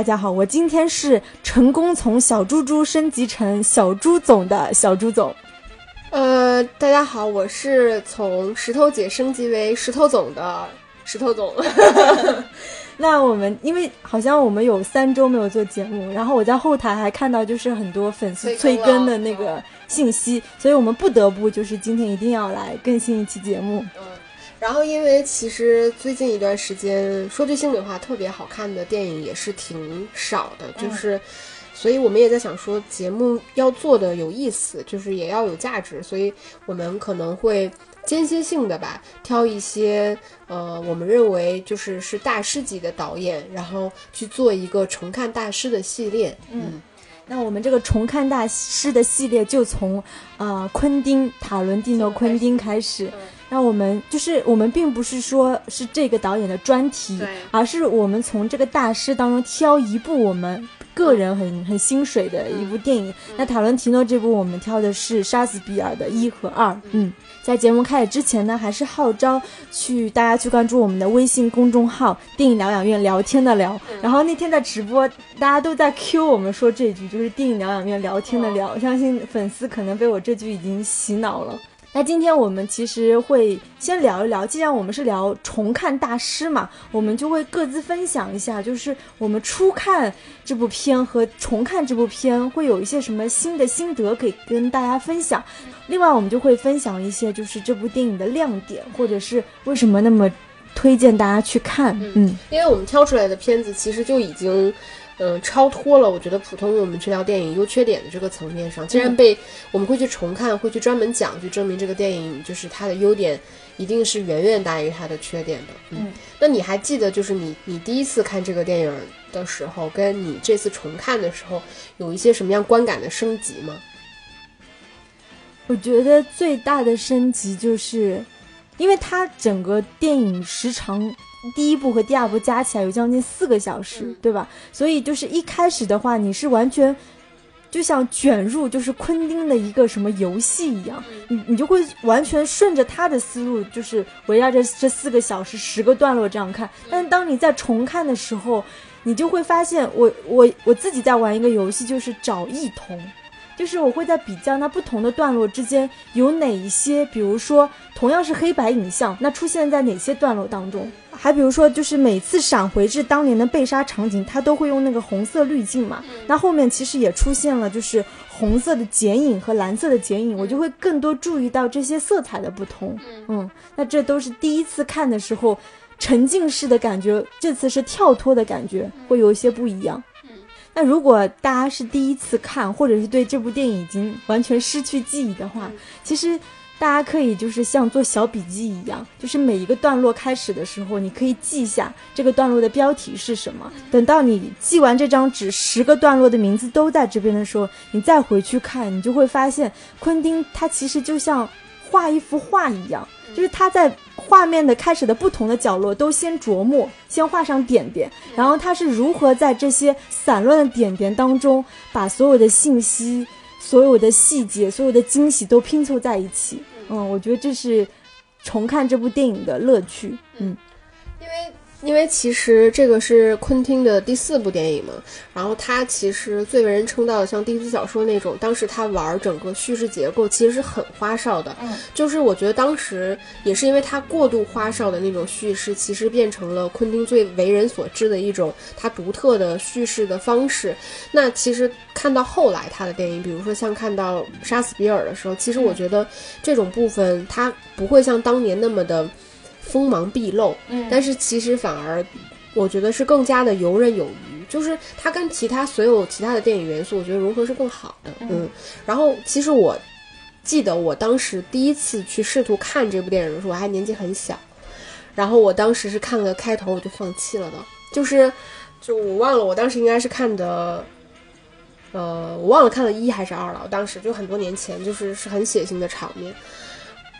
大家好，我今天是成功从小猪猪升级成小猪总的小猪总。呃，大家好，我是从石头姐升级为石头总的石头总。那我们因为好像我们有三周没有做节目，然后我在后台还看到就是很多粉丝催更的那个信息，所以我们不得不就是今天一定要来更新一期节目。嗯，然后因为其实最近一段时间说句心里话，特别好看的电影也是挺少的，就是，所以我们也在想说节目要做的有意思，就是也要有价值，所以我们可能会间歇性的吧，挑一些呃我们认为就是是大师级的导演，然后去做一个重看大师的系列。嗯，那我们这个重看大师的系列就从呃昆汀塔伦蒂诺昆汀开始。那我们就是我们并不是说是这个导演的专题，而是我们从这个大师当中挑一部我们个人很很心水的一部电影。那塔伦提诺这部我们挑的是杀死比尔的一和二。嗯，在节目开始之前呢，还是号召去大家去关注我们的微信公众号“电影疗养院”聊天的聊。然后那天在直播，大家都在 Q 我们说这句，就是“电影疗养院聊天的聊”。相信粉丝可能被我这句已经洗脑了。那今天我们其实会先聊一聊，既然我们是聊重看大师嘛，我们就会各自分享一下，就是我们初看这部片和重看这部片会有一些什么新的心得可以跟大家分享。另外，我们就会分享一些就是这部电影的亮点，或者是为什么那么推荐大家去看。嗯，因为我们挑出来的片子其实就已经。嗯，超脱了我觉得普通我们去聊电影优缺点的这个层面上，既然被我们会去重看，会去专门讲，就证明这个电影就是它的优点一定是远远大于它的缺点的。嗯，那你还记得就是你你第一次看这个电影的时候，跟你这次重看的时候有一些什么样观感的升级吗？我觉得最大的升级就是，因为它整个电影时长。第一部和第二部加起来有将近四个小时，嗯、对吧？所以就是一开始的话，你是完全就像卷入就是昆汀的一个什么游戏一样，你你就会完全顺着他的思路，就是围绕着这四个小时十个段落这样看。但是当你在重看的时候，你就会发现我，我我我自己在玩一个游戏，就是找异同。就是我会在比较那不同的段落之间有哪一些，比如说同样是黑白影像，那出现在哪些段落当中？还比如说，就是每次闪回至当年的被杀场景，它都会用那个红色滤镜嘛。那后面其实也出现了，就是红色的剪影和蓝色的剪影，我就会更多注意到这些色彩的不同。嗯，那这都是第一次看的时候沉浸式的感觉，这次是跳脱的感觉，会有一些不一样。那如果大家是第一次看，或者是对这部电影已经完全失去记忆的话，其实大家可以就是像做小笔记一样，就是每一个段落开始的时候，你可以记下这个段落的标题是什么。等到你记完这张纸，十个段落的名字都在这边的时候，你再回去看，你就会发现昆汀他其实就像画一幅画一样。就是他在画面的开始的不同的角落都先琢磨，先画上点点，然后他是如何在这些散乱的点点当中，把所有的信息、所有的细节、所有的惊喜都拼凑在一起。嗯，我觉得这是重看这部电影的乐趣。嗯，因为。因为其实这个是昆汀的第四部电影嘛，然后他其实最为人称道的，像低俗小说那种，当时他玩整个叙事结构其实是很花哨的。嗯，就是我觉得当时也是因为他过度花哨的那种叙事，其实变成了昆汀最为人所知的一种他独特的叙事的方式。那其实看到后来他的电影，比如说像看到《杀死比尔》的时候，其实我觉得这种部分他不会像当年那么的。锋芒毕露，嗯，但是其实反而，我觉得是更加的游刃有余，就是它跟其他所有其他的电影元素，我觉得融合是更好的，嗯。然后其实我记得我当时第一次去试图看这部电影的时候，我还年纪很小，然后我当时是看了开头我就放弃了的，就是就我忘了我当时应该是看的，呃，我忘了看了一还是二了，我当时就很多年前，就是是很血腥的场面。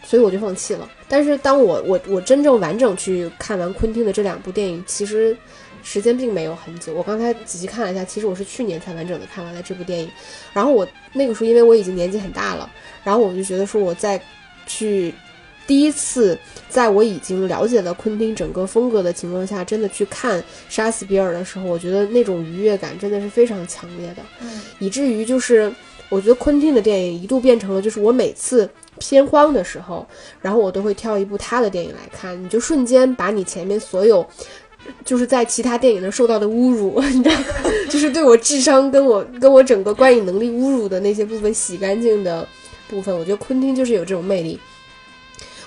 所以我就放弃了。但是当我我我真正完整去看完昆汀的这两部电影，其实时间并没有很久。我刚才仔细看了一下，其实我是去年才完整的看完了这部电影。然后我那个时候因为我已经年纪很大了，然后我就觉得说我在去第一次在我已经了解了昆汀整个风格的情况下，真的去看杀死比尔的时候，我觉得那种愉悦感真的是非常强烈的，嗯，以至于就是我觉得昆汀的电影一度变成了就是我每次偏荒的时候，然后我都会挑一部他的电影来看，你就瞬间把你前面所有。就是在其他电影能受到的侮辱，你知道，就是对我智商跟我跟我整个观影能力侮辱的那些部分洗干净的部分，我觉得昆汀就是有这种魅力。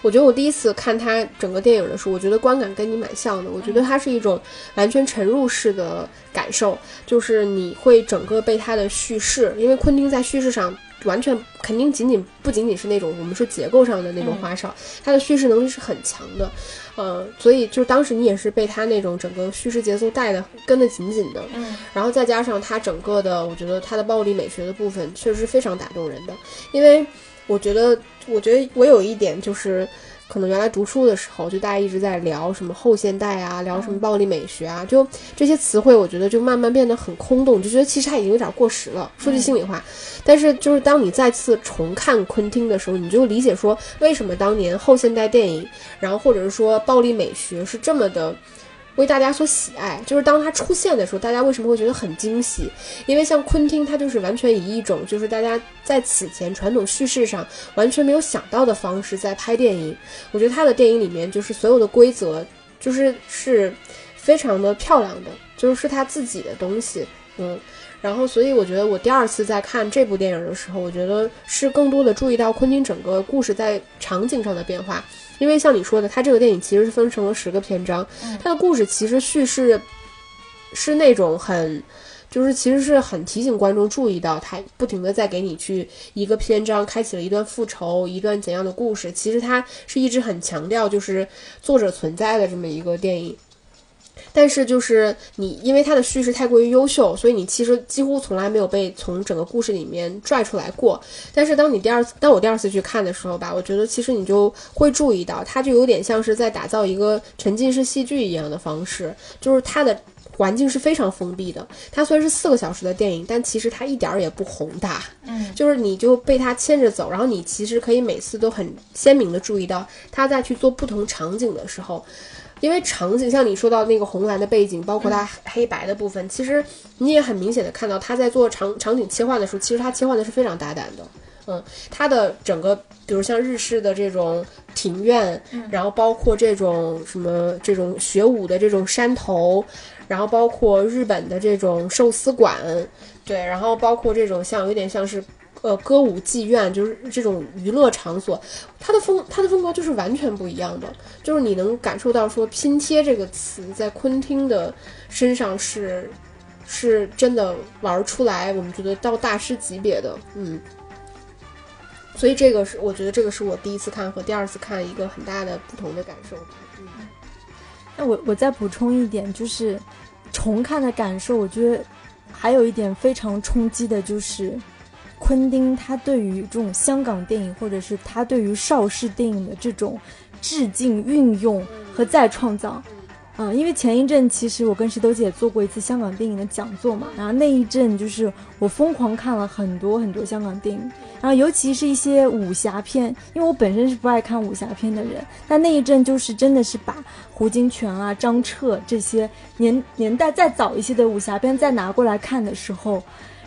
我觉得我第一次看他整个电影的时候，我觉得观感跟你蛮像的。我觉得它是一种完全沉入式的感受，就是你会整个被他的叙事，因为昆汀在叙事上完全肯定仅仅不仅仅是那种我们说结构上的那种花哨，他的叙事能力是很强的。呃，所以就是当时你也是被他那种整个叙事节奏带的跟得紧紧的。嗯，然后再加上他整个的，我觉得他的暴力美学的部分确实是非常打动人的，因为我觉得。我觉得我有一点就是，可能原来读书的时候，就大家一直在聊什么后现代啊，聊什么暴力美学啊，就这些词汇，我觉得就慢慢变得很空洞，就觉得其实它已经有点过时了。说句心里话，但是就是当你再次重看昆汀的时候，你就理解说为什么当年后现代电影，然后或者是说暴力美学是这么的。为大家所喜爱，就是当他出现的时候，大家为什么会觉得很惊喜？因为像昆汀，他就是完全以一种就是大家在此前传统叙事上完全没有想到的方式在拍电影。我觉得他的电影里面就是所有的规则，就是是非常的漂亮的，就是是他自己的东西。嗯，然后所以我觉得我第二次在看这部电影的时候，我觉得是更多的注意到昆汀整个故事在场景上的变化。因为像你说的，他这个电影其实是分成了十个篇章，他的故事其实叙事是那种很，就是其实是很提醒观众注意到，他不停的在给你去一个篇章开启了一段复仇，一段怎样的故事，其实他是一直很强调就是作者存在的这么一个电影。但是就是你，因为它的叙事太过于优秀，所以你其实几乎从来没有被从整个故事里面拽出来过。但是当你第二次，当我第二次去看的时候吧，我觉得其实你就会注意到，它就有点像是在打造一个沉浸式戏剧一样的方式，就是它的环境是非常封闭的。它虽然是四个小时的电影，但其实它一点儿也不宏大。嗯，就是你就被它牵着走，然后你其实可以每次都很鲜明的注意到，他在去做不同场景的时候。因为场景像你说到那个红蓝的背景，包括它黑白的部分，其实你也很明显的看到他在做场场景切换的时候，其实他切换的是非常大胆的。嗯，他的整个，比如像日式的这种庭院，然后包括这种什么这种学武的这种山头，然后包括日本的这种寿司馆，对，然后包括这种像有点像是。呃，歌舞妓院就是这种娱乐场所，它的风它的风格就是完全不一样的，就是你能感受到说拼贴这个词在昆汀的身上是是真的玩出来，我们觉得到大师级别的，嗯，所以这个是我觉得这个是我第一次看和第二次看一个很大的不同的感受。嗯，那我我再补充一点，就是重看的感受，我觉得还有一点非常冲击的就是。昆汀他对于这种香港电影，或者是他对于邵氏电影的这种致敬、运用和再创造，嗯，因为前一阵其实我跟石头姐做过一次香港电影的讲座嘛，然后那一阵就是我疯狂看了很多很多香港电影，然后尤其是一些武侠片，因为我本身是不爱看武侠片的人，但那一阵就是真的是把胡金铨啊、张彻这些年年代再早一些的武侠片再拿过来看的时候。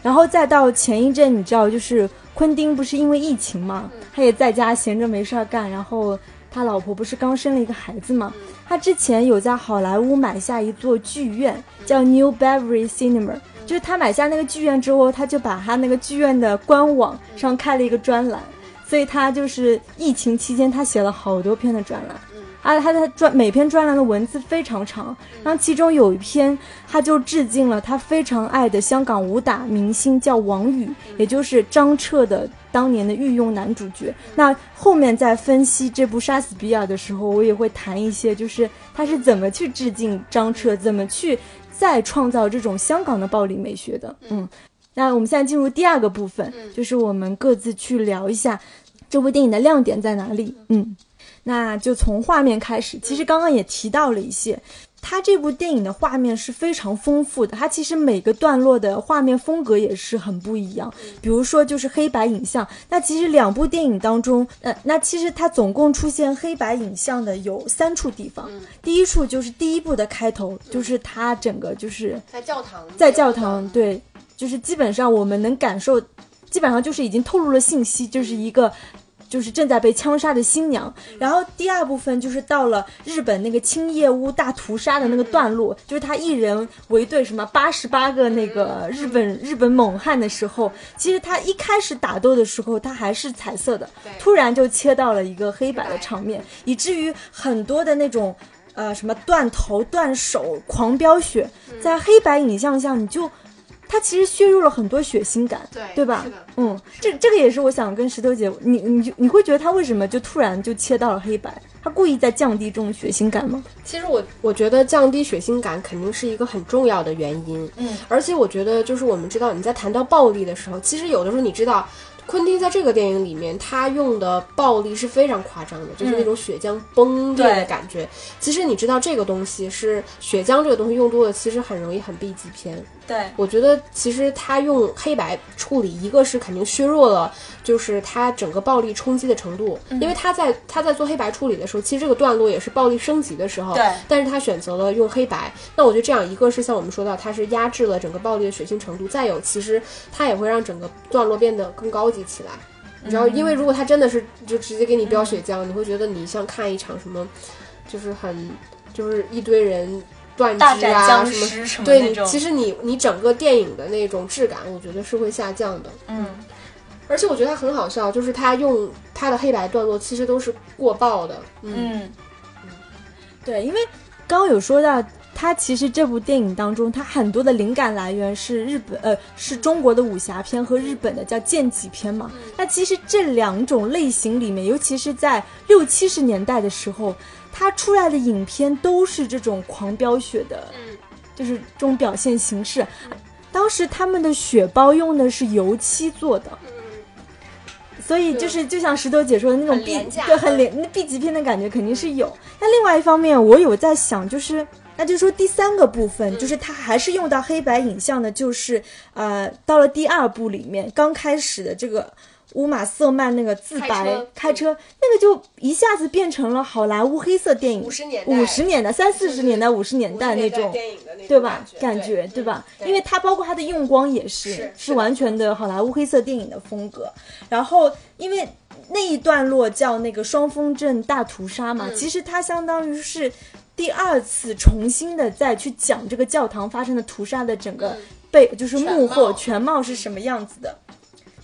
然后再到前一阵，你知道，就是昆汀不是因为疫情嘛，他也在家闲着没事儿干。然后他老婆不是刚生了一个孩子嘛，他之前有在好莱坞买下一座剧院，叫 New Beverly Cinema。就是他买下那个剧院之后，他就把他那个剧院的官网上开了一个专栏，所以他就是疫情期间他写了好多篇的专栏。啊，他的专每篇专栏的文字非常长，然后其中有一篇，他就致敬了他非常爱的香港武打明星，叫王宇，也就是张彻的当年的御用男主角。那后面在分析这部《杀死比尔》的时候，我也会谈一些，就是他是怎么去致敬张彻，怎么去再创造这种香港的暴力美学的。嗯，那我们现在进入第二个部分，就是我们各自去聊一下这部电影的亮点在哪里。嗯。那就从画面开始，其实刚刚也提到了一些，它这部电影的画面是非常丰富的，它其实每个段落的画面风格也是很不一样。比如说就是黑白影像，那其实两部电影当中，呃，那其实它总共出现黑白影像的有三处地方。第一处就是第一部的开头，就是它整个就是在教堂，在教堂，对，就是基本上我们能感受，基本上就是已经透露了信息，就是一个。就是正在被枪杀的新娘，然后第二部分就是到了日本那个青叶屋大屠杀的那个段落，就是他一人围对什么八十八个那个日本日本猛汉的时候，其实他一开始打斗的时候他还是彩色的，突然就切到了一个黑白的场面，以至于很多的那种呃什么断头断手狂飙血，在黑白影像下你就。它其实削弱了很多血腥感，对对吧？嗯，这这个也是我想跟石头姐，你你就你会觉得他为什么就突然就切到了黑白？他故意在降低这种血腥感吗？其实我我觉得降低血腥感肯定是一个很重要的原因，嗯，而且我觉得就是我们知道你在谈到暴力的时候，其实有的时候你知道。昆汀在这个电影里面，他用的暴力是非常夸张的，就是那种血浆崩裂的感觉。其实你知道，这个东西是血浆这个东西用多了，其实很容易很 B 级片。对，我觉得其实他用黑白处理，一个是肯定削弱了，就是他整个暴力冲击的程度。因为他在他在做黑白处理的时候，其实这个段落也是暴力升级的时候。对，但是他选择了用黑白。那我觉得这样，一个是像我们说到，它是压制了整个暴力的血腥程度；再有，其实它也会让整个段落变得更高级起来。你知道，因为如果他真的是就直接给你飙血浆，你会觉得你像看一场什么，就是很就是一堆人。断肢啊什么？对你，其实你你整个电影的那种质感，我觉得是会下降的。嗯，而且我觉得他很好笑，就是他用他的黑白段落，其实都是过曝的。嗯嗯，对，因为刚刚有说到，他其实这部电影当中，他很多的灵感来源是日本呃是中国的武侠片和日本的叫剑戟片嘛。那其实这两种类型里面，尤其是在六七十年代的时候。他出来的影片都是这种狂飙血的，就是这种表现形式。当时他们的血包用的是油漆做的，所以就是就像石头姐说的那种 B，对，很廉，那 B 级片的感觉肯定是有。那另外一方面，我有在想，就是那就说第三个部分，就是它还是用到黑白影像的，就是呃，到了第二部里面刚开始的这个。乌玛瑟曼那个自白开车，那个就一下子变成了好莱坞黑色电影，五十年五十年代三四十年代五十年代那种，对吧？感觉对吧？因为它包括它的用光也是是完全的好莱坞黑色电影的风格。然后因为那一段落叫那个双峰镇大屠杀嘛，其实它相当于是第二次重新的再去讲这个教堂发生的屠杀的整个背，就是幕后全貌是什么样子的。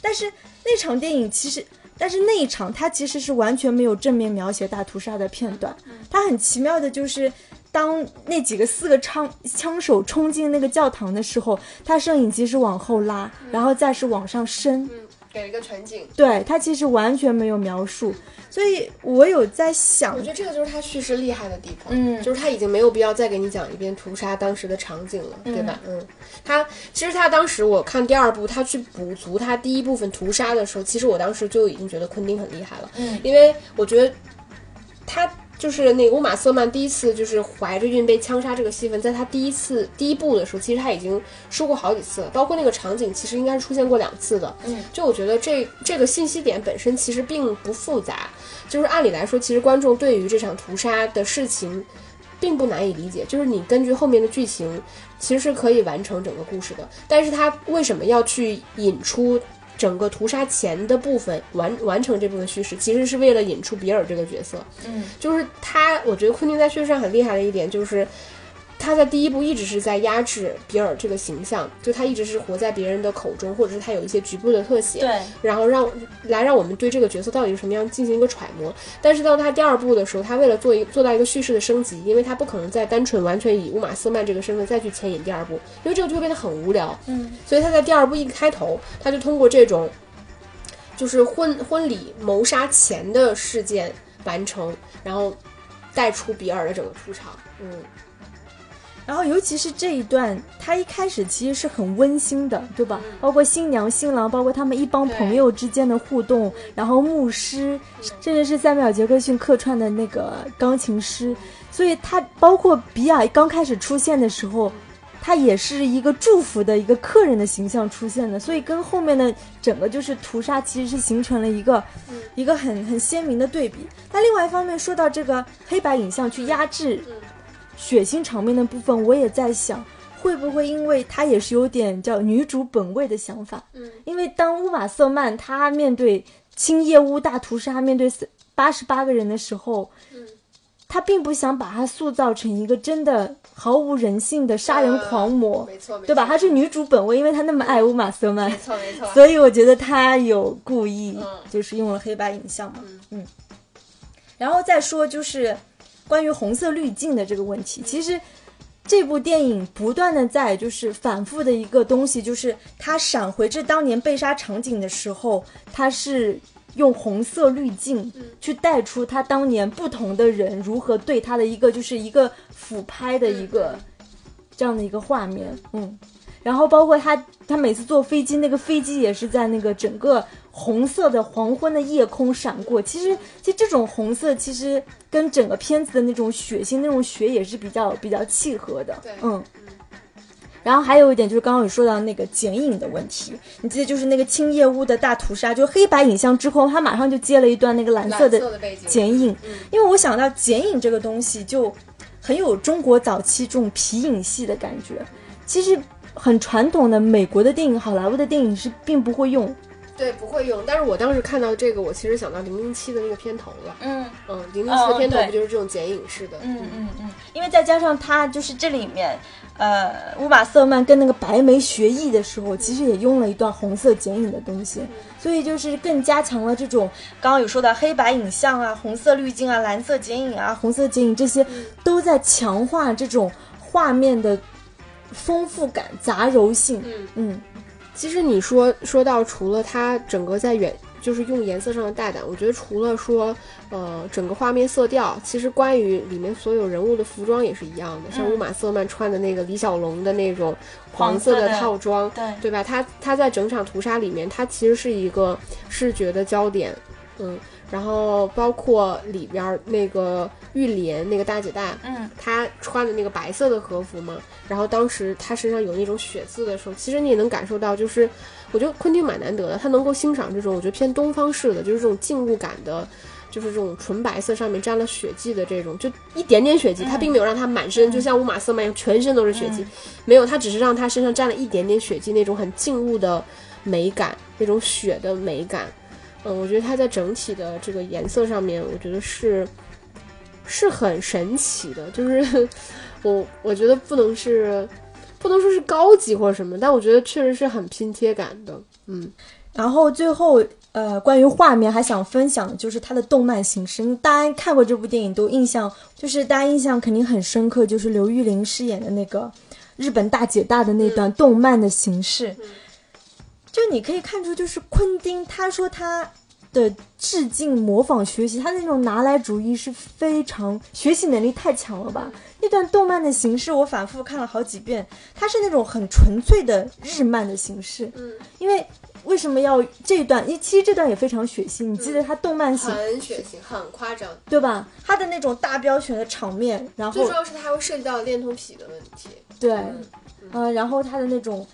但是那场电影其实，但是那一场它其实是完全没有正面描写大屠杀的片段。它很奇妙的就是，当那几个四个枪枪手冲进那个教堂的时候，它摄影机是往后拉，然后再是往上升。给了一个全景，对他其实完全没有描述，所以我有在想，我觉得这个就是他叙事厉害的地方，嗯，就是他已经没有必要再给你讲一遍屠杀当时的场景了，对吧？嗯，他其实他当时我看第二部，他去补足他第一部分屠杀的时候，其实我当时就已经觉得昆汀很厉害了，嗯，因为我觉得他。就是那个乌玛瑟曼第一次就是怀着孕被枪杀这个戏份，在他第一次第一部的时候，其实他已经说过好几次了，包括那个场景，其实应该是出现过两次的。嗯，就我觉得这这个信息点本身其实并不复杂，就是按理来说，其实观众对于这场屠杀的事情并不难以理解，就是你根据后面的剧情，其实是可以完成整个故事的。但是他为什么要去引出？整个屠杀前的部分完完成这部分叙事，其实是为了引出比尔这个角色。嗯，就是他，我觉得昆汀在叙事上很厉害的一点就是。他在第一部一直是在压制比尔这个形象，就他一直是活在别人的口中，或者是他有一些局部的特写，对，然后让来让我们对这个角色到底是什么样进行一个揣摩。但是到他第二部的时候，他为了做一做到一个叙事的升级，因为他不可能再单纯完全以乌玛斯曼这个身份再去牵引第二部，因为这个就会变得很无聊。嗯，所以他在第二部一开头，他就通过这种就是婚婚礼谋杀前的事件完成，然后带出比尔的整个出场。嗯。然后尤其是这一段，他一开始其实是很温馨的，对吧？包括新娘新郎，包括他们一帮朋友之间的互动，然后牧师，甚至是塞缪尔杰克逊客串的那个钢琴师，所以他包括比尔刚开始出现的时候。他也是一个祝福的一个客人的形象出现的，所以跟后面的整个就是屠杀其实是形成了一个一个很很鲜明的对比。那另外一方面说到这个黑白影像去压制血腥场面的部分，我也在想，会不会因为他也是有点叫女主本位的想法？嗯，因为当乌玛瑟曼她面对青叶屋大屠杀，面对八十八个人的时候，嗯，他并不想把他塑造成一个真的。毫无人性的杀人狂魔，没错，对吧？她是女主本位，因为她那么爱乌玛瑟曼，没错没错。所以我觉得她有故意，就是用了黑白影像嘛，嗯。然后再说就是关于红色滤镜的这个问题，其实这部电影不断的在就是反复的一个东西，就是他闪回至当年被杀场景的时候，他是。用红色滤镜去带出他当年不同的人如何对他的一个就是一个俯拍的一个这样的一个画面，嗯，然后包括他他每次坐飞机，那个飞机也是在那个整个红色的黄昏的夜空闪过。其实，其实这种红色其实跟整个片子的那种血腥那种血也是比较比较契合的，嗯。然后还有一点就是刚刚有说到那个剪影的问题，你记得就是那个青叶屋的大屠杀，就黑白影像之后，他马上就接了一段那个蓝色的剪影，因为我想到剪影这个东西就很有中国早期这种皮影戏的感觉，其实很传统的美国的电影、好莱坞的电影是并不会用。对，不会用。但是我当时看到这个，我其实想到零零七的那个片头了。嗯嗯，零零七的片头不就是这种剪影式的？嗯嗯嗯。因为再加上它就是这里面，呃，乌玛瑟曼跟那个白眉学艺的时候，其实也用了一段红色剪影的东西，所以就是更加强了这种刚刚有说到黑白影像啊、红色滤镜啊、蓝色剪影啊、红色剪影这些，都在强化这种画面的丰富感、杂糅性。嗯嗯。其实你说说到除了它整个在远就是用颜色上的大胆，我觉得除了说呃整个画面色调，其实关于里面所有人物的服装也是一样的，像乌玛瑟曼穿的那个李小龙的那种黄色的套装，对对吧？他他在整场屠杀里面，他其实是一个视觉的焦点，嗯。然后包括里边那个玉莲那个大姐大，嗯，她穿的那个白色的和服嘛。然后当时她身上有那种血渍的时候，其实你也能感受到，就是我觉得昆汀蛮难得的，他能够欣赏这种我觉得偏东方式的，就是这种静物感的，就是这种纯白色上面沾了血迹的这种，就一点点血迹，他并没有让他满身就像乌玛瑟曼一样全身都是血迹，没有，他只是让他身上沾了一点点血迹，那种很静物的美感，那种血的美感。嗯，我觉得它在整体的这个颜色上面，我觉得是是很神奇的。就是 我我觉得不能是不能说是高级或者什么，但我觉得确实是很拼贴感的。嗯，然后最后呃，关于画面还想分享的就是它的动漫形式。大家看过这部电影都印象就是大家印象肯定很深刻，就是刘玉玲饰演的那个日本大姐大的那段动漫的形式。就你可以看出，就是昆汀他说他的致敬、模仿、学习，他那种拿来主义是非常学习能力太强了吧？那段动漫的形式我反复看了好几遍，它是那种很纯粹的日漫的形式。嗯，因为为什么要这一段？因其实这段也非常血腥，你记得他动漫型很血腥，很夸张，对吧？他的那种大标选的场面，然后最重要是它会涉及到恋童癖的问题。对，嗯，然后他的那种。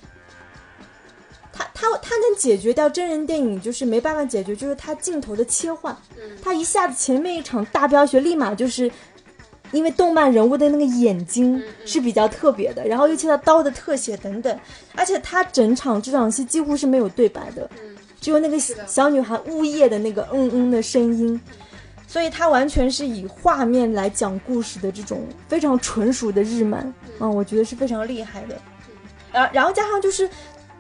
他他他能解决掉真人电影，就是没办法解决，就是他镜头的切换。他一下子前面一场大飙血，立马就是因为动漫人物的那个眼睛是比较特别的，然后又切到刀的特写等等，而且他整场这场戏几乎是没有对白的，只有那个小女孩呜咽的那个嗯嗯的声音，所以他完全是以画面来讲故事的这种非常纯熟的日漫，嗯，我觉得是非常厉害的。然然后加上就是。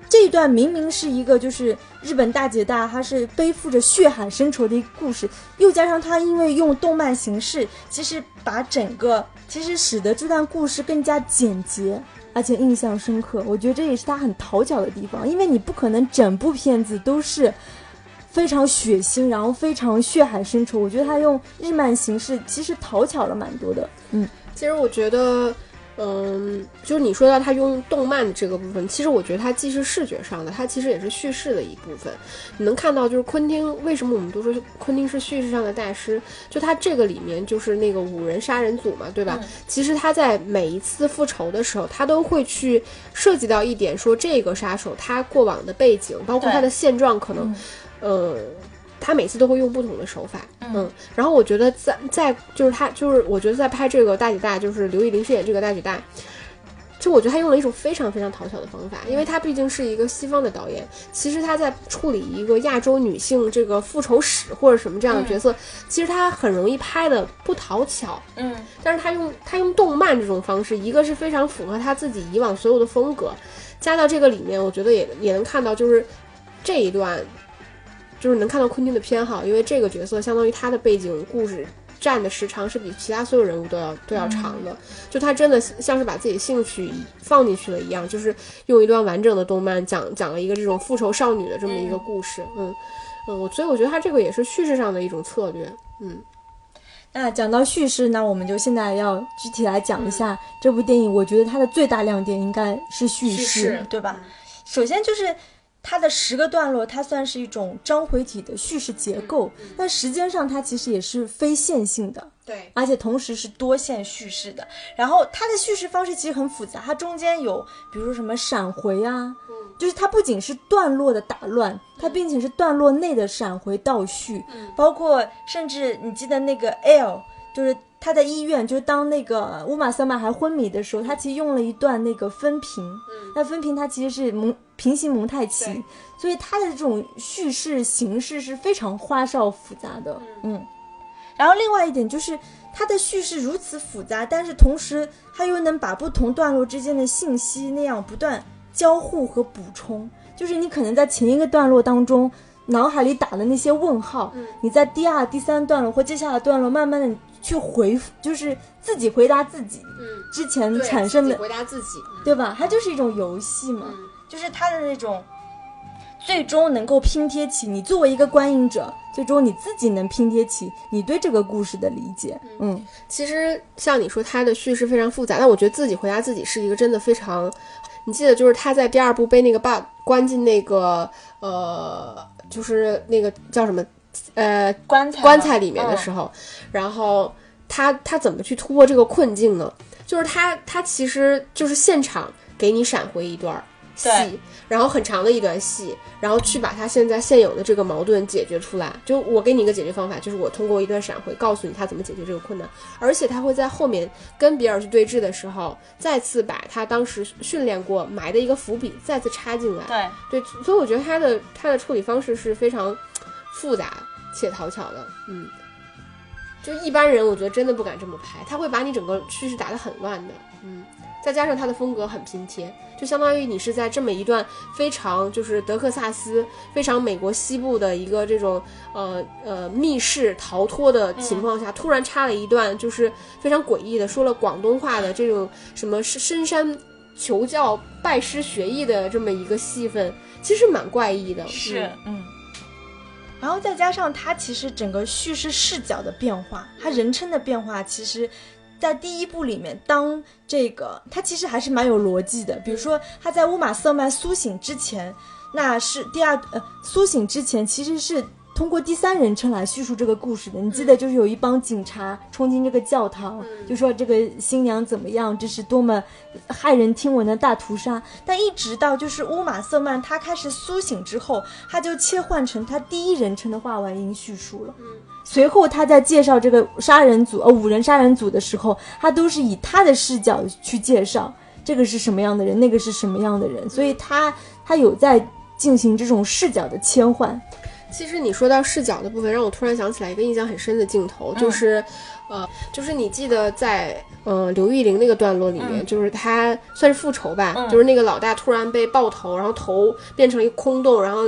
这一段明明是一个就是日本大姐大，她是背负着血海深仇的一个故事，又加上她因为用动漫形式，其实把整个其实使得这段故事更加简洁，而且印象深刻。我觉得这也是他很讨巧的地方，因为你不可能整部片子都是非常血腥，然后非常血海深仇。我觉得他用日漫形式其实讨巧了蛮多的。嗯，其实我觉得。嗯，就是你说到他用动漫的这个部分，其实我觉得它既是视觉上的，它其实也是叙事的一部分。你能看到，就是昆汀为什么我们都说昆汀是叙事上的大师？就他这个里面就是那个五人杀人组嘛，对吧？其实他在每一次复仇的时候，他都会去涉及到一点，说这个杀手他过往的背景，包括他的现状，可能，呃。他每次都会用不同的手法，嗯，然后我觉得在在就是他就是我觉得在拍这个大姐大，就是刘亦玲饰演这个大姐大，就我觉得他用了一种非常非常讨巧的方法，因为他毕竟是一个西方的导演，其实他在处理一个亚洲女性这个复仇史或者什么这样的角色，其实他很容易拍的不讨巧，嗯，但是他用他用动漫这种方式，一个是非常符合他自己以往所有的风格，加到这个里面，我觉得也也能看到就是这一段。就是能看到昆汀的偏好，因为这个角色相当于他的背景故事占的时长是比其他所有人物都要都要长的。就他真的像是把自己的兴趣放进去了一样，就是用一段完整的动漫讲讲了一个这种复仇少女的这么一个故事。嗯嗯，我所以我觉得他这个也是叙事上的一种策略。嗯，那讲到叙事，那我们就现在要具体来讲一下这部电影。我觉得它的最大亮点应该是叙事，对吧？首先就是。它的十个段落，它算是一种章回体的叙事结构，但时间上它其实也是非线性的，对，而且同时是多线叙事的。然后它的叙事方式其实很复杂，它中间有比如说什么闪回啊，嗯。就是它不仅是段落的打乱，它并且是段落内的闪回倒叙，嗯。包括甚至你记得那个 L，就是他在医院，就是当那个乌玛瑟曼还昏迷的时候，他其实用了一段那个分屏，嗯。那分屏它其实是蒙。平行蒙太奇，所以它的这种叙事形式是非常花哨复杂的。嗯，然后另外一点就是它的叙事如此复杂，但是同时它又能把不同段落之间的信息那样不断交互和补充。就是你可能在前一个段落当中脑海里打的那些问号，你在第二、第三段落或接下来段落慢慢的去回复，就是自己回答自己。嗯，之前产生的回答自己，对吧？它就是一种游戏嘛。就是他的那种，最终能够拼贴起你作为一个观影者，最终你自己能拼贴起你对这个故事的理解。嗯，其实像你说他的叙事非常复杂，但我觉得自己回答自己是一个真的非常，你记得就是他在第二部被那个 bug 关进那个呃，就是那个叫什么呃棺材棺材里面的时候，然后他他怎么去突破这个困境呢？就是他他其实就是现场给你闪回一段。戏，然后很长的一段戏，然后去把他现在现有的这个矛盾解决出来。就我给你一个解决方法，就是我通过一段闪回告诉你他怎么解决这个困难，而且他会在后面跟比尔去对峙的时候，再次把他当时训练过埋的一个伏笔再次插进来。对对，所以我觉得他的他的处理方式是非常复杂且讨巧的。嗯，就一般人我觉得真的不敢这么拍，他会把你整个叙事打得很乱的。嗯。再加上他的风格很拼贴，就相当于你是在这么一段非常就是德克萨斯、非常美国西部的一个这种呃呃密室逃脱的情况下，突然插了一段就是非常诡异的说了广东话的这种什么深山求教、拜师学艺的这么一个戏份，其实蛮怪异的。是，嗯。然后再加上他其实整个叙事视角的变化，他人称的变化，其实。在第一部里面，当这个他其实还是蛮有逻辑的。比如说，他在乌玛瑟曼苏醒之前，那是第二呃苏醒之前，其实是。通过第三人称来叙述这个故事的，你记得就是有一帮警察冲进这个教堂，就说这个新娘怎么样，这是多么骇人听闻的大屠杀。但一直到就是乌玛瑟曼他开始苏醒之后，他就切换成他第一人称的话外音叙述了。随后他在介绍这个杀人组呃五人杀人组的时候，他都是以他的视角去介绍这个是什么样的人，那个是什么样的人，所以他他有在进行这种视角的切换。其实你说到视角的部分，让我突然想起来一个印象很深的镜头，就是，呃，就是你记得在嗯刘玉玲那个段落里面，就是他算是复仇吧，就是那个老大突然被爆头，然后头变成了一个空洞，然后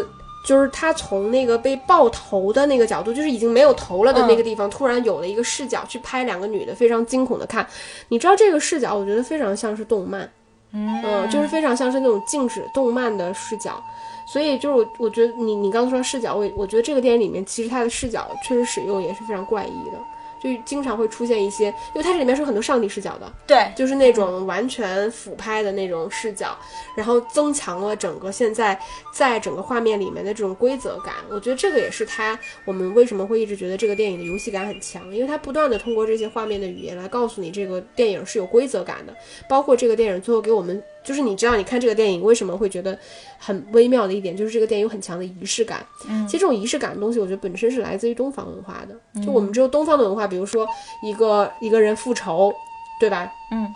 就是他从那个被爆头的那个角度，就是已经没有头了的那个地方，突然有了一个视角去拍两个女的，非常惊恐的看。你知道这个视角，我觉得非常像是动漫，嗯，就是非常像是那种静止动漫的视角。所以就是我，我觉得你你刚才说视角，我我觉得这个电影里面其实它的视角确实使用也是非常怪异的，就经常会出现一些，因为它这里面是有很多上帝视角的，对，就是那种完全俯拍的那种视角，然后增强了整个现在在整个画面里面的这种规则感。我觉得这个也是它我们为什么会一直觉得这个电影的游戏感很强，因为它不断的通过这些画面的语言来告诉你这个电影是有规则感的，包括这个电影最后给我们。就是你知道，你看这个电影为什么会觉得很微妙的一点，就是这个电影有很强的仪式感。嗯其实这种仪式感的东西，我觉得本身是来自于东方文化的。就我们只有东方的文化，比如说一个一个人复仇，对吧？嗯，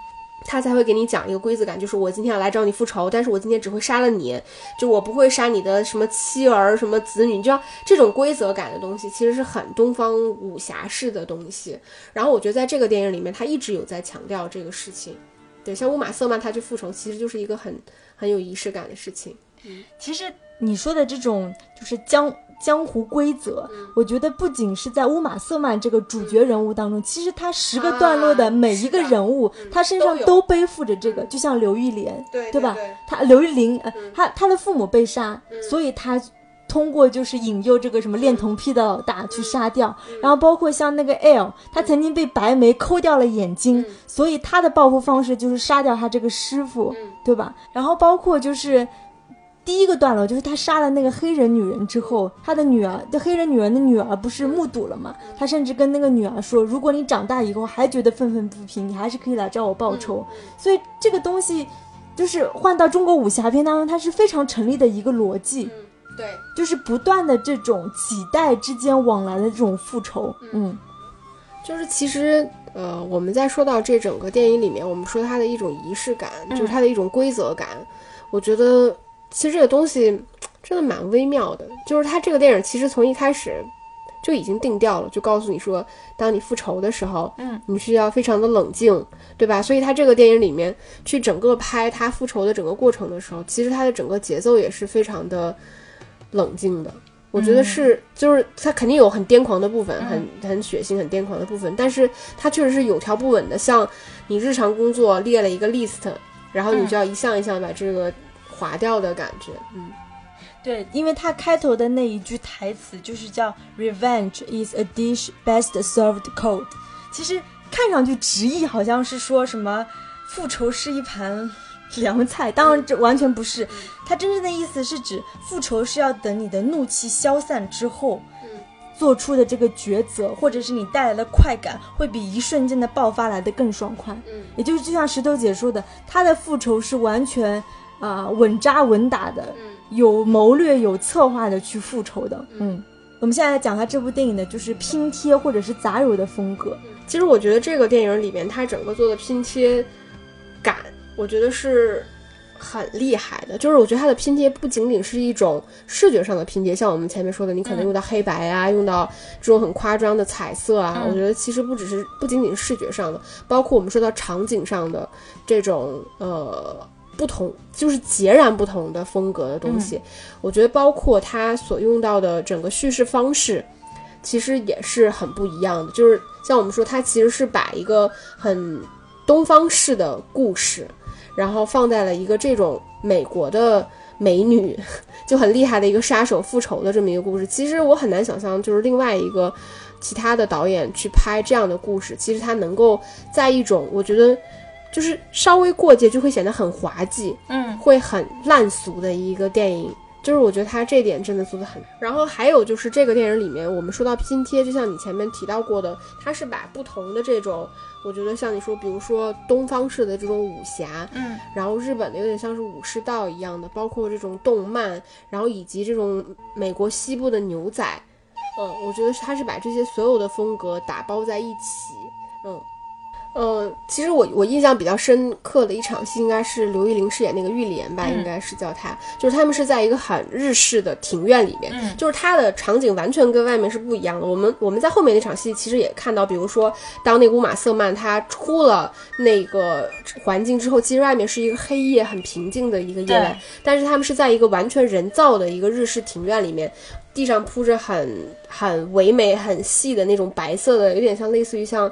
他才会给你讲一个规则感，就是我今天要来找你复仇，但是我今天只会杀了你，就我不会杀你的什么妻儿、什么子女。你知道这种规则感的东西，其实是很东方武侠式的东西。然后我觉得在这个电影里面，他一直有在强调这个事情。对，像乌玛瑟曼他去复仇，其实就是一个很很有仪式感的事情。其实你说的这种就是江江湖规则，嗯我觉得不仅是在乌玛瑟曼这个主角人物当中，其实他十个段落的每一个人物，他身上都背负着这个，就像刘玉莲，对对吧他刘玉玲，呃，嗯他他的父母被杀，所以他。通过就是引诱这个什么恋童癖的老大嗯去杀掉，然后包括像那个 L，他曾经被白眉抠掉了眼睛，嗯所以他的报复方式就是杀掉他这个师傅，嗯对吧？然后包括就是第一个段落，就是他杀了那个黑人女人之后，他的女儿，这黑人女人的女儿不是目睹了吗？他甚至跟那个女儿说，如果你长大以后还觉得愤愤不平，你还是可以来找我报仇。所以这个东西。就是换到中国武侠片当中，它是非常成立的一个逻辑，嗯，对。就是不断的这种几代之间往来的这种复仇，嗯就是其实，呃，我们在说到这整个电影里面，我们说它的一种仪式感，就是它的一种规则感。我觉得其实这个东西真的蛮微妙的，就是它这个电影其实从一开始就已经定调了，就告诉你说，当你复仇的时候，嗯，你是要非常的冷静，对吧？所以它这个电影里面去整个拍他复仇的整个过程的时候，其实它的整个节奏也是非常的冷静的。我觉得是，就是他肯定有很癫狂的部分，很很血腥、很癫狂的部分，但是他确实是有条不紊的，像你日常工作列了一个 list，然后你就要一项一项把这个划掉的感觉。嗯，对，因为他开头的那一句台词就是叫 “Revenge is a dish best served cold”，其实看上去直译好像是说什么复仇是一盘凉菜，当然这完全不是，它真正的意思是指复仇是要等你的怒气消散之后。做出的这个抉择，或者是你带来的快感，会比一瞬间的爆发来的更爽快。嗯，也就是就像石头姐说的，她的复仇是完全啊、稳扎稳打的，有谋略、有策划的去复仇的。嗯，我们现在来讲它这部电影的就是拼贴或者是杂糅的风格。其实我觉得这个电影里面它整个做的拼贴感，我觉得是很厉害的。就是我觉得它的拼贴不仅仅是一种视觉上的拼贴，像我们前面说的，你可能用到黑白啊，用到这种很夸张的彩色啊。我觉得其实不只是不仅仅是视觉上的，包括我们说到场景上的这种呃。不同就是截然不同的风格的东西，我觉得包括它所用到的整个叙事方式，其实也是很不一样的。就是像我们说，它其实是把一个很东方式的故事，然后放在了一个这种美国的美女就很厉害的一个杀手复仇的这么一个故事。其实我很难想象，就是另外一个其他的导演去拍这样的故事，其实他能够在一种我觉得就是稍微过界就会显得很滑稽，嗯，会很烂俗的一个电影。就是我觉得他这点真的做的很。然后还有就是这个电影里面，我们说到拼贴，就像你前面提到过的，它是把不同的这种，我觉得像你说，比如说东方式的这种武侠，嗯，然后日本的有点像是武士道一样的，包括这种动漫，然后以及这种美国西部的牛仔，嗯，我觉得他是把这些所有的风格打包在一起，嗯。呃，其实我我印象比较深刻的一场戏，应该是刘玉玲饰演那个玉莲吧，嗯应该是叫她，就是他们是在一个很日式的庭院里面，嗯就是它的场景完全跟外面是不一样的。我们我们在后面那场戏其实也看到，比如说当那个乌玛瑟曼他出了那个环境之后，其实外面是一个黑夜很平静的一个夜晚，但是他们是在一个完全人造的一个日式庭院里面。地上铺着很很唯美、很细的那种白色的，有点像类似于像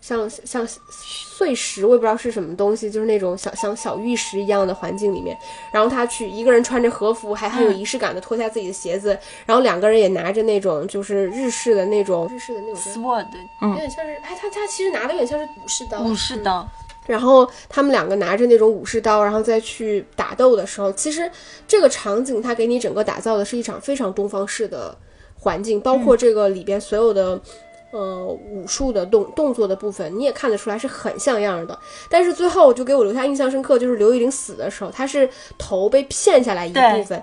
像像碎石，我也不知道是什么东西，就是那种小像小玉石一样的环境里面，然后他去一个人穿着和服，还很有仪式感的脱下自己的鞋子，然后两个人也拿着那种就是日式的那种日式的那种 sword 有点像是，哎，他他其实拿的有点像是武士刀，武士刀，然后他们两个拿着那种武士刀，然后再去打斗的时候，其实这个场景它给你整个打造的是一场非常东方式的环境，包括这个里边所有的。呃，武术的动动作的部分，你也看得出来是很像样的。但是最后就给我留下印象深刻，就是刘玉玲死的时候，她是头被片下来一部分，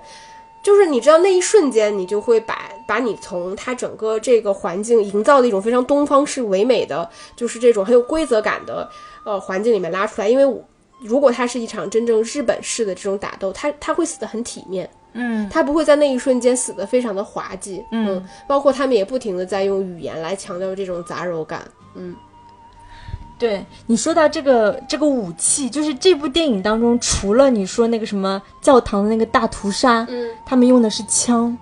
就是你知道那一瞬间，你就会把把你从她整个这个环境营造的一种非常东方式唯美的，就是这种很有规则感的呃环境里面拉出来。因为如果它是一场真正日本式的这种打斗，他他会死得很体面。嗯，他不会在那一瞬间死的非常的滑稽，嗯，包括他们也不停的在用语言来强调这种杂糅感，嗯，对你说到这个这个武器，就是这部电影当中，除了你说那个什么教堂的那个大屠杀，嗯，他们用的是枪。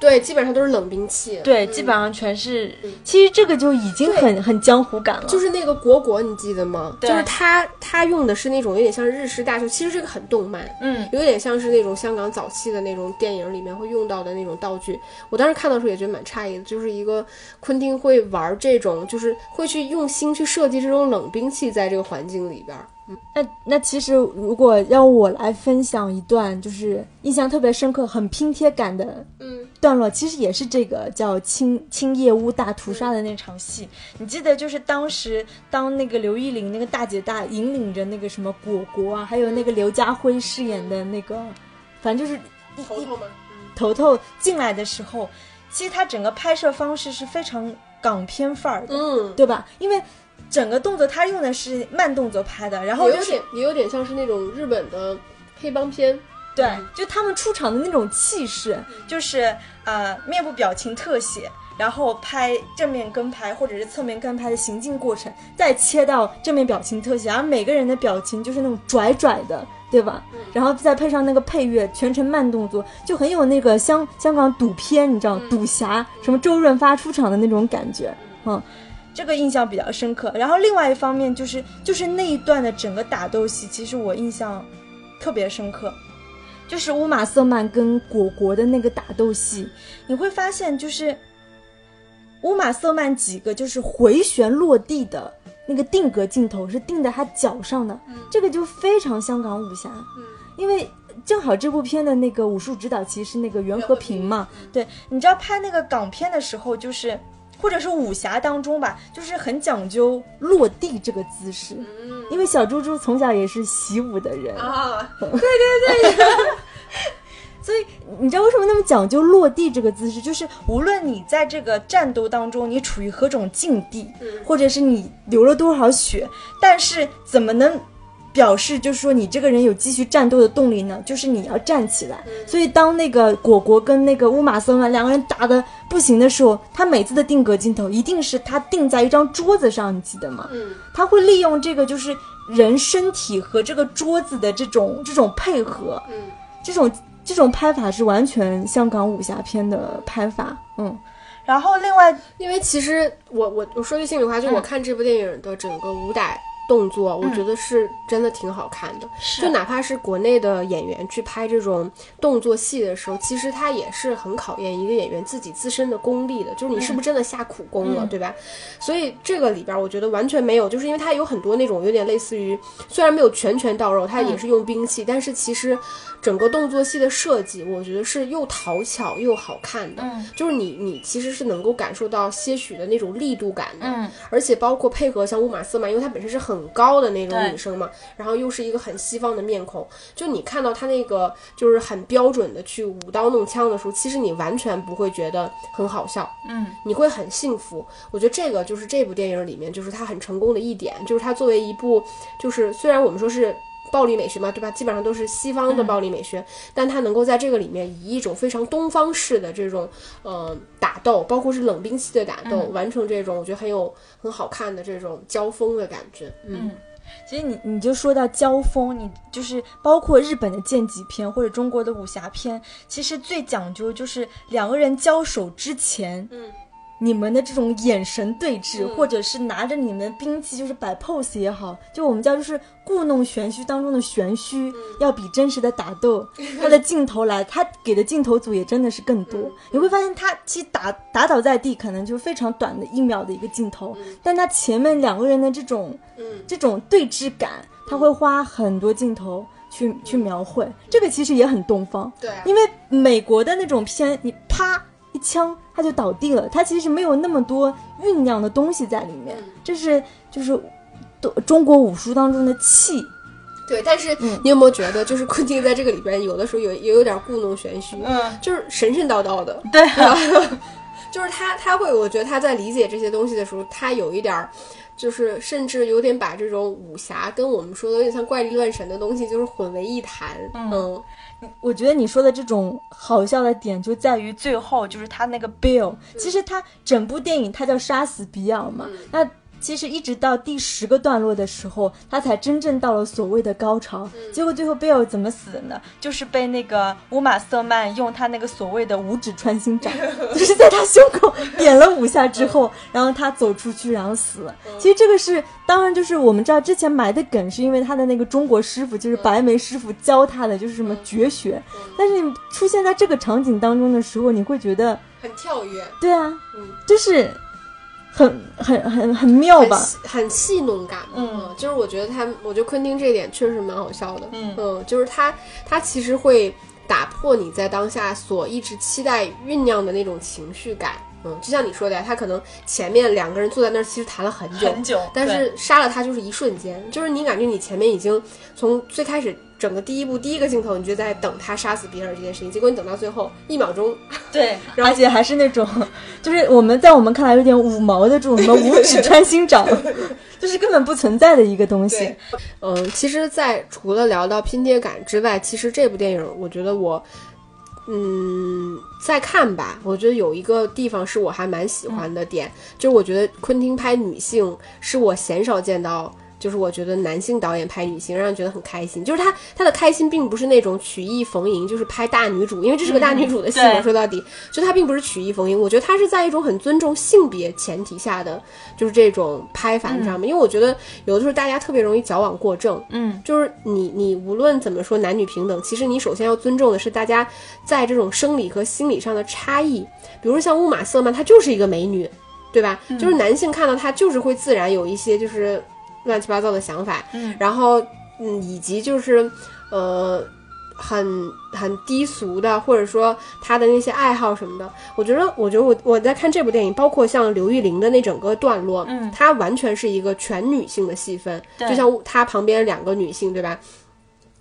对，基本上都是冷兵器。对，基本上全是。其实这个就已经很很江湖感了。就是那个果果，你记得吗？对。就是他他用的是那种有点像日式大秀，其实这个很动漫，嗯，有点像是那种香港早期的那种电影里面会用到的那种道具。我当时看到时候也觉得蛮诧异的，就是一个昆汀会玩这种，就是会去用心去设计这种冷兵器在这个环境里边。那那其实如果让我来分享一段，就是印象特别深刻、很拼贴感的段落，其实也是这个叫青青叶屋大屠杀的那场戏。你记得，就是当时当那个刘玉玲那个大姐大引领着那个什么果果啊，还有那个刘家辉饰演的那个，反正就是头头吗？头头进来的时候，其实他整个拍摄方式是非常港片范儿的，嗯，对吧？因为。整个动作他用的是慢动作拍的，然后有点也有点像是那种日本的黑帮片，对，就他们出场的那种气势，就是呃面部表情特写，然后拍正面跟拍或者是侧面跟拍的行进过程，再切到正面表情特写，而每个人的表情就是那种拽拽的，对吧？然后再配上那个配乐，全程慢动作，就很有那个香香港赌片，你知道赌侠什么周润发出场的那种感觉，嗯。这个印象比较深刻，然后另外一方面就是就是那一段的整个打斗戏，其实我印象特别深刻，就是乌玛瑟曼跟果果的那个打斗戏，你会发现就是乌玛瑟曼几个就是回旋落地的那个定格镜头是定在他脚上的，这个就非常香港武侠，因为正好这部片的那个武术指导其实是那个袁和平嘛，对，你知道拍那个港片的时候就是。或者是武侠当中吧，就是很讲究落地这个姿势，因为小猪猪从小也是习武的人啊，对 对对，所以你知道为什么那么讲究落地这个姿势？就是无论你在这个战斗当中你处于何种境地，或者是你流了多少血，但是怎么能？表示就是说你这个人有继续战斗的动力呢，就是你要站起来。所以当那个果果跟那个乌玛瑟曼两个人打的不行的时候，他每次的定格镜头一定是他定在一张桌子上，你记得吗？嗯，他会利用这个就是人身体和这个桌子的这种这种配合，嗯，这种这种拍法是完全香港武侠片的拍法，嗯。然后另外，因为其实我我我说句心里话，就我看这部电影的整个武打。动作我觉得是真的挺好看的，就哪怕是国内的演员去拍这种动作戏的时候，其实他也是很考验一个演员自己自身的功力的，就是你是不是真的下苦功了，对吧？所以这个里边我觉得完全没有，就是因为它有很多那种有点类似于，虽然没有拳拳到肉，它也是用兵器，但是其实。整个动作戏的设计，我觉得是又讨巧又好看的，就是你你其实是能够感受到些许的那种力度感的，嗯，而且包括配合像乌玛瑟曼，因为他本身是很高的那种女生嘛，然后又是一个很西方的面孔，就你看到她那个就是很标准的去舞刀弄枪的时候，其实你完全不会觉得很好笑，嗯，你会很幸福。我觉得这个就是这部电影里面就是它很成功的一点，就是它作为一部就是虽然我们说是。暴力美学嘛，对吧？基本上都是西方的暴力美学，但它能够在这个里面以一种非常东方式的这种，呃，打斗，包括是冷兵器的打斗，完成这种我觉得很有很好看的这种交锋的感觉。嗯，其实你你就说到交锋，你就是包括日本的剑戟片或者中国的武侠片，其实最讲究就是两个人交手之前，嗯，你们的这种眼神对峙，嗯。或者是拿着你们的兵器就是摆 pose 也好，就我们叫就是故弄玄虚当中的玄虚，嗯。要比真实的打斗，他的镜头来，他给的镜头组也真的是更多。嗯。你会发现他其实打打倒在地可能就是非常短的一秒的一个镜头，但他前面两个人的这种嗯。这种对峙感，他会花很多镜头去去描绘，这个其实也很东方。对啊。因为美国的那种片，你啪一枪他就倒地了，他其实没有那么多酝酿的东西在里面，嗯这是就是中中国武术当中的气。对，但是嗯你有没有觉得，就是昆汀在这个里边有的时候有也有点故弄玄虚，嗯，就是神神叨叨的，对对吧？就是他他会，我觉得他在理解这些东西的时候，他有一点儿。就是甚至有点把这种武侠跟我们说的有点像怪力乱神的东西，就是混为一谈。嗯我觉得你说的这种好笑的点就在于最后，就是他那个 Bill，其实他整部电影他叫杀死比尔嘛，那其实一直到第十个段落的时候，他才真正到了所谓的高潮。结果最后 Bill 怎么死的呢？就是被那个乌玛瑟曼用他那个所谓的五指穿心掌，就是在他胸口点了五下之后，然后他走出去，然后死了。其实这个是，当然就是我们知道之前埋的梗，是因为他的那个中国师傅，就是白眉师傅教他的，就是什么绝学。但是你出现在这个场景当中的时候，你会觉得，很跳跃，对啊，嗯就是很很很很妙吧？很戏弄感嘛。嗯就是我觉得他，我觉得昆汀这一点确实蛮好笑的。嗯就是他他其实会打破你在当下所一直期待酝酿的那种情绪感。嗯，就像你说的呀，他可能前面两个人坐在那儿，其实谈了很久，很久但是杀了他就是一瞬间，就是你感觉你前面已经从最开始整个第一部第一个镜头，你就在等他杀死比尔这件事情，结果你等到最后一秒钟，对，而且还是那种，就是我们在我们看来有点五毛的这种什么五指穿心掌，就是根本不存在的一个东西。嗯，其实，在除了聊到拼贴感之外，其实这部电影，我觉得我，嗯，再看吧，我觉得有一个地方是我还蛮喜欢的点，就是我觉得昆汀拍女性是我鲜少见到。就是我觉得男性导演拍女性让人觉得很开心，就是他他的开心并不是那种曲意逢迎，就是拍大女主，因为这是个大女主的戏嘛。对说到底，就他并不是曲意逢迎，我觉得他是在一种很尊重性别前提下的，就是这种拍法你知道吗。因为我觉得有的时候大家特别容易矫枉过正，嗯，就是你你无论怎么说男女平等，其实你首先要尊重的是大家在这种生理和心理上的差异。比如像乌玛瑟曼，她就是一个美女，对吧？就是男性看到她就是会自然有一些就是乱七八糟的想法，嗯，然后嗯，以及就是呃。很很低俗的，或者说他的那些爱好什么的，我觉得，我觉得我我在看这部电影，包括像刘玉玲的那整个段落，嗯它完全是一个全女性的戏份，对就像她旁边两个女性，对吧？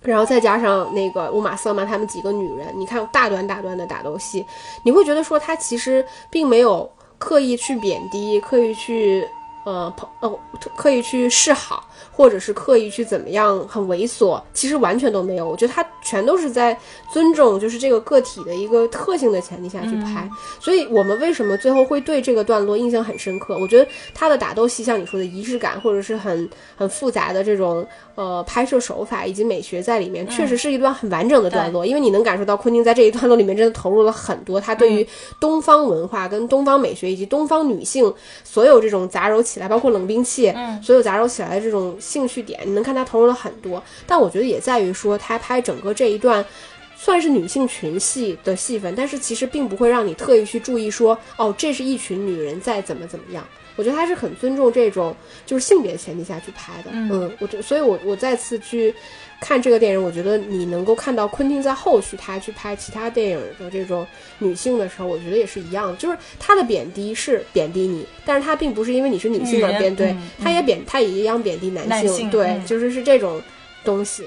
然后再加上那个乌玛瑟曼他们几个女人，你看大段大段的打斗戏，你会觉得说她其实并没有刻意去贬低，刻意去呃朋呃可以去示好，或者是刻意去怎么样很猥琐，其实完全都没有。我觉得他全都是在尊重就是这个个体的一个特性的前提下去拍。所以我们为什么最后会对这个段落印象很深刻？我觉得他的打斗戏，像你说的仪式感，或者是很很复杂的这种呃拍摄手法以及美学在里面，确实是一段很完整的段落。因为你能感受到昆汀在这一段落里面真的投入了很多，他对于东方文化、跟东方美学以及东方女性所有这种杂糅起来，包括冷兵器，所有杂糅起来的这种兴趣点，你能看他投入了很多。但我觉得也在于说，他拍整个这一段。算是女性群戏的戏份，但是其实并不会让你特意去注意说，哦，这是一群女人在怎么怎么样。我觉得他是很尊重这种就是性别前提下去拍的，嗯，我觉，所以我我再次去看这个电影，我觉得你能够看到昆汀在后续他去拍其他电影的这种女性的时候，我觉得也是一样的，就是他的贬低是贬低你，但是他并不是因为你是女性而贬，对，嗯他也贬，他也一样贬低男男性对，嗯。就是是这种东西，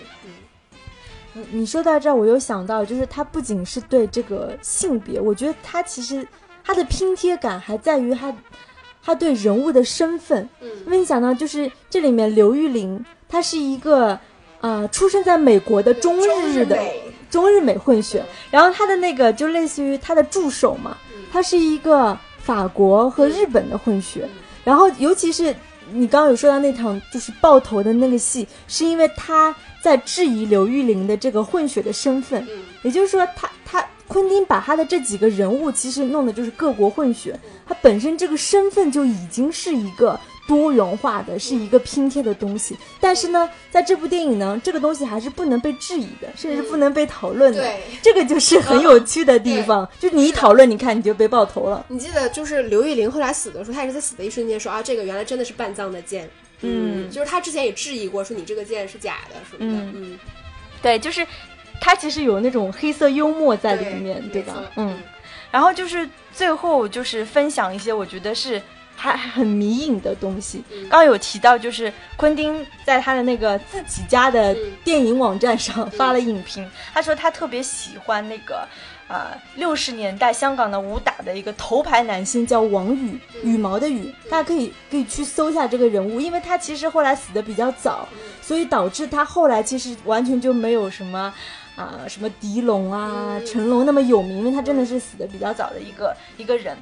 你你说到这儿，我又想到，就是他不仅是对这个性别，我觉得他其实他的拼贴感还在于他他对人物的身份。嗯。因为你想到，就是这里面刘玉玲，她是一个呃出生在美国的中日的美。中日美混血，然后她的那个就类似于她的助手嘛，他是一个法国和日本的混血，然后尤其是你刚刚有说到那场就是爆头的那个戏，是因为他在质疑刘玉玲的这个混血的身份，也就是说他他昆汀把他的这几个人物其实弄的就是各国混血，他本身这个身份就已经是一个多元化的，是一个拼贴的东西。但是呢，在这部电影呢，这个东西还是不能被质疑的，甚至不能被讨论的。对这个就是很有趣的地方，就是你一讨论，你看你就被爆头了。你记得就是刘玉玲后来死的时候，她也是在死的一瞬间说啊，这个原来真的是半藏的剑。嗯就是他之前也质疑过，说你这个剑是假的什么的。嗯，对，就是他其实有那种黑色幽默在里面，对吧？嗯，然后就是最后就是分享一些我觉得是还还很迷影的东西。嗯刚刚有提到，就是昆汀在他的那个自己家的嗯电影网站上发了影评，他说他特别喜欢那个。呃，六十年代香港的武打的一个头牌男星叫王羽，羽毛的羽，大家可以可以去搜一下这个人物，因为他其实后来死的比较早，所以导致他后来其实完全就没有什么啊、什么狄龙啊、嗯成龙那么有名，因为他真的是死的比较早的一个一个人。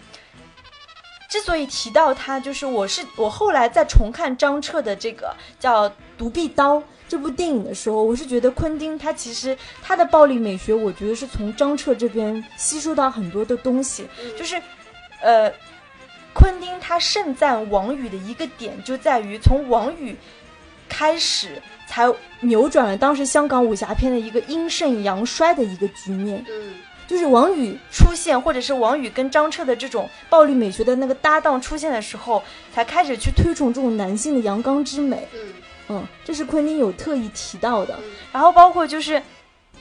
之所以提到他，就是我是我后来在重看张彻的这个叫《独臂刀》这部电影的时候，我是觉得昆汀他其实他的暴力美学，我觉得是从张彻这边吸收到很多的东西，就是呃。昆汀他盛赞王宇的一个点就在于从王宇开始才扭转了当时香港武侠片的一个阴盛阳衰的一个局面。嗯就是王宇出现，或者是王宇跟张彻的这种暴力美学的那个搭档出现的时候，才开始去推崇这种男性的阳刚之美。嗯嗯，这是昆汀有特意提到的嗯。然后包括就是。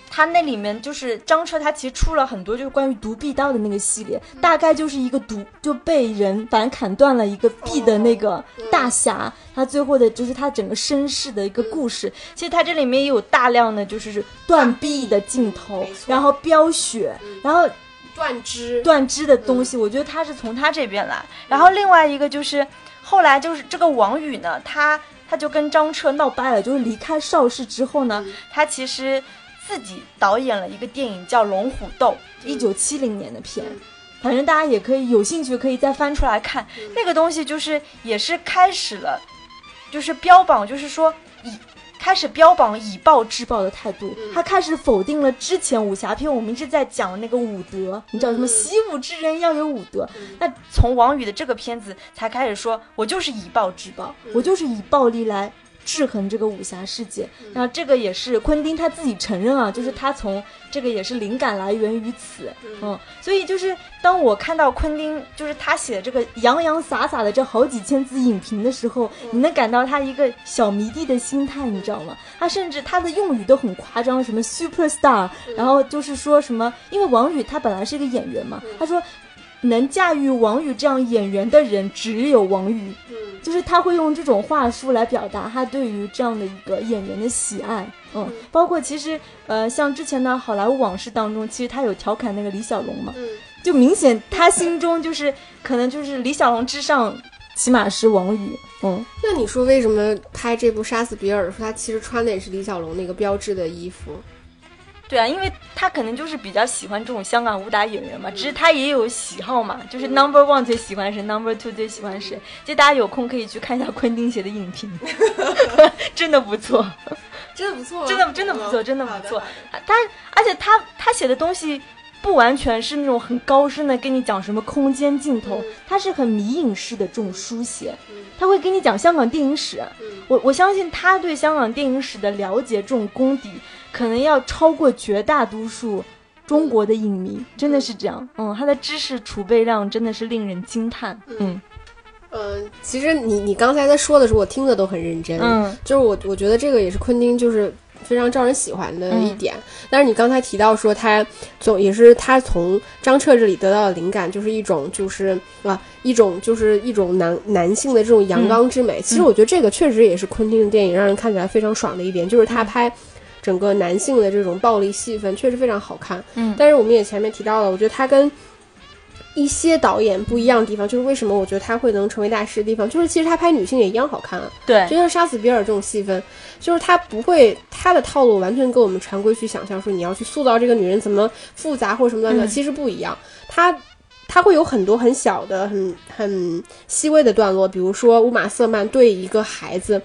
他那里面就是张彻，他其实出了很多就是关于独臂刀的那个系列，大概就是一个独就被人反砍断了一个臂的那个大侠，他最后的就是他整个身世的一个故事。其实他这里面也有大量的就是断臂的镜头然后飙血，然后断肢。断肢的东西，我觉得他是从他这边来。然后另外一个就是后来就是这个王宇呢，他他就跟张彻闹掰了，就是离开邵氏之后呢，他其实自己导演了一个电影叫《龙虎斗》，一九七零年的片。反正大家也可以有兴趣，可以再翻出来看。那个东西就是也是开始了，就是标榜，就是说以开始标榜以暴制暴的态度，他开始否定了之前武侠片我们一直在讲那个武德，你知道什么习武之人要有武德。那从王宇的这个片子才开始说，我就是以暴制暴，我就是以暴力来。制衡这个武侠世界，然后这个也是昆汀他自己承认啊，就是他从这个也是灵感来源于此，嗯，所以就是当我看到昆汀就是他写的这个洋洋洒洒的这好几千字影评的时候，你能感到他一个小迷弟的心态，你知道吗？他甚至他的用语都很夸张，什么 super star，然后就是说什么，因为王宇他本来是一个演员嘛，他说能驾驭王宇这样演员的人只有王宇，嗯。就是他会用这种话术来表达他对于这样的一个演员的喜爱，嗯，包括其实呃，像之前的《好莱坞往事》当中，其实他有调侃那个李小龙嘛，嗯。就明显他心中就是可能就是李小龙之上，起码是王宇，嗯，那你说为什么拍这部《杀死比尔》的时候，他其实穿的也是李小龙那个标志的衣服？对啊，因为他可能就是比较喜欢这种香港武打演员嘛，只是他也有喜好嘛，就是 Number One 最喜欢谁，Number Two 最喜欢谁，就大家有空可以去看一下 昆汀写的影评，真的不错。真的不错，真的真的不错，嗯真的不错。他而且他他写的东西不完全是那种很高深的跟你讲什么空间镜头，他是很迷影式的这种书写，他会跟你讲香港电影史。我我相信他对香港电影史的了解，这种功底可能要超过绝大多数。中国的影迷真的是这样，嗯，他的知识储备量真的是令人惊叹，嗯嗯，其实你你刚才在说的时候，我听的都很认真。嗯，就是我我觉得这个也是昆汀就是非常招人喜欢的一点。但是你刚才提到说他总也是他从张彻这里得到的灵感，就是一种就是啊一种就是一种男男性的这种阳刚之美。其实我觉得这个确实也是昆汀的电影让人看起来非常爽的一点，就是他拍。整个男性的这种暴力戏份确实非常好看，嗯但是我们也前面提到了，我觉得他跟一些导演不一样的地方，就是为什么我觉得他会能成为大师的地方，就是其实他拍女性也一样好看啊。对就，像杀死比尔这种戏份，就是他不会他的套路完全跟我们常规去想象说你要去塑造这个女人怎么复杂或者什么的，嗯其实不一样。他他会有很多很小的、很很细微的段落，比如说乌玛瑟曼对一个孩子。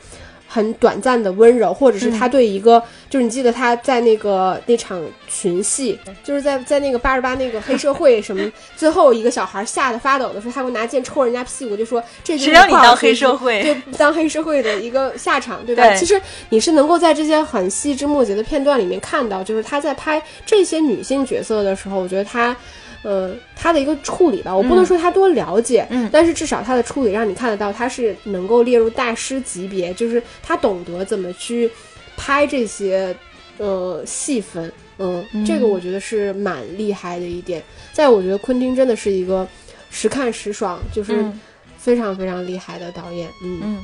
很短暂的温柔，或者是他对一个，就是你记得他在那个那场群戏，就是在在那个八十八那个黑社会什么，最后一个小孩吓得发抖的时候，他会拿剑戳人家屁股，就说这就是谁让你当黑社会对，当黑社会的一个下场，对吧？对其实你是能够在这些很细枝末节的片段里面看到，就是他在拍这些女性角色的时候，我觉得他。呃，他的一个处理吧，我不能说他多了解，嗯。但是至少他的处理让你看得到，他是能够列入大师级别，就是他懂得怎么去拍这些呃戏份，嗯，这个我觉得是蛮厉害的一点。在我觉得昆汀真的是一个时看时爽，就是嗯。非常非常厉害的导演，嗯。嗯，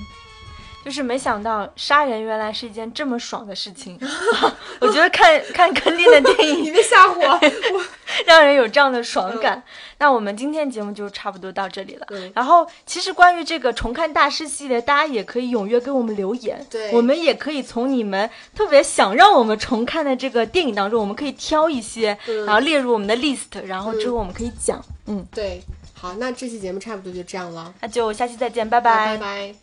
就是没想到杀人原来是一件这么爽的事情。我觉得看看肯定的电影 别吓唬 我，让人有这样的爽感。那我们今天节目就差不多到这里了。嗯然后，其实关于这个重看大师系列，大家也可以踊跃给我们留言。对我们也可以从你们特别想让我们重看的这个电影当中，我们可以挑一些，嗯然后列入我们的 list，然后之后我们可以讲。嗯，对，好，那这期节目差不多就这样了，那就下期再见，拜拜拜。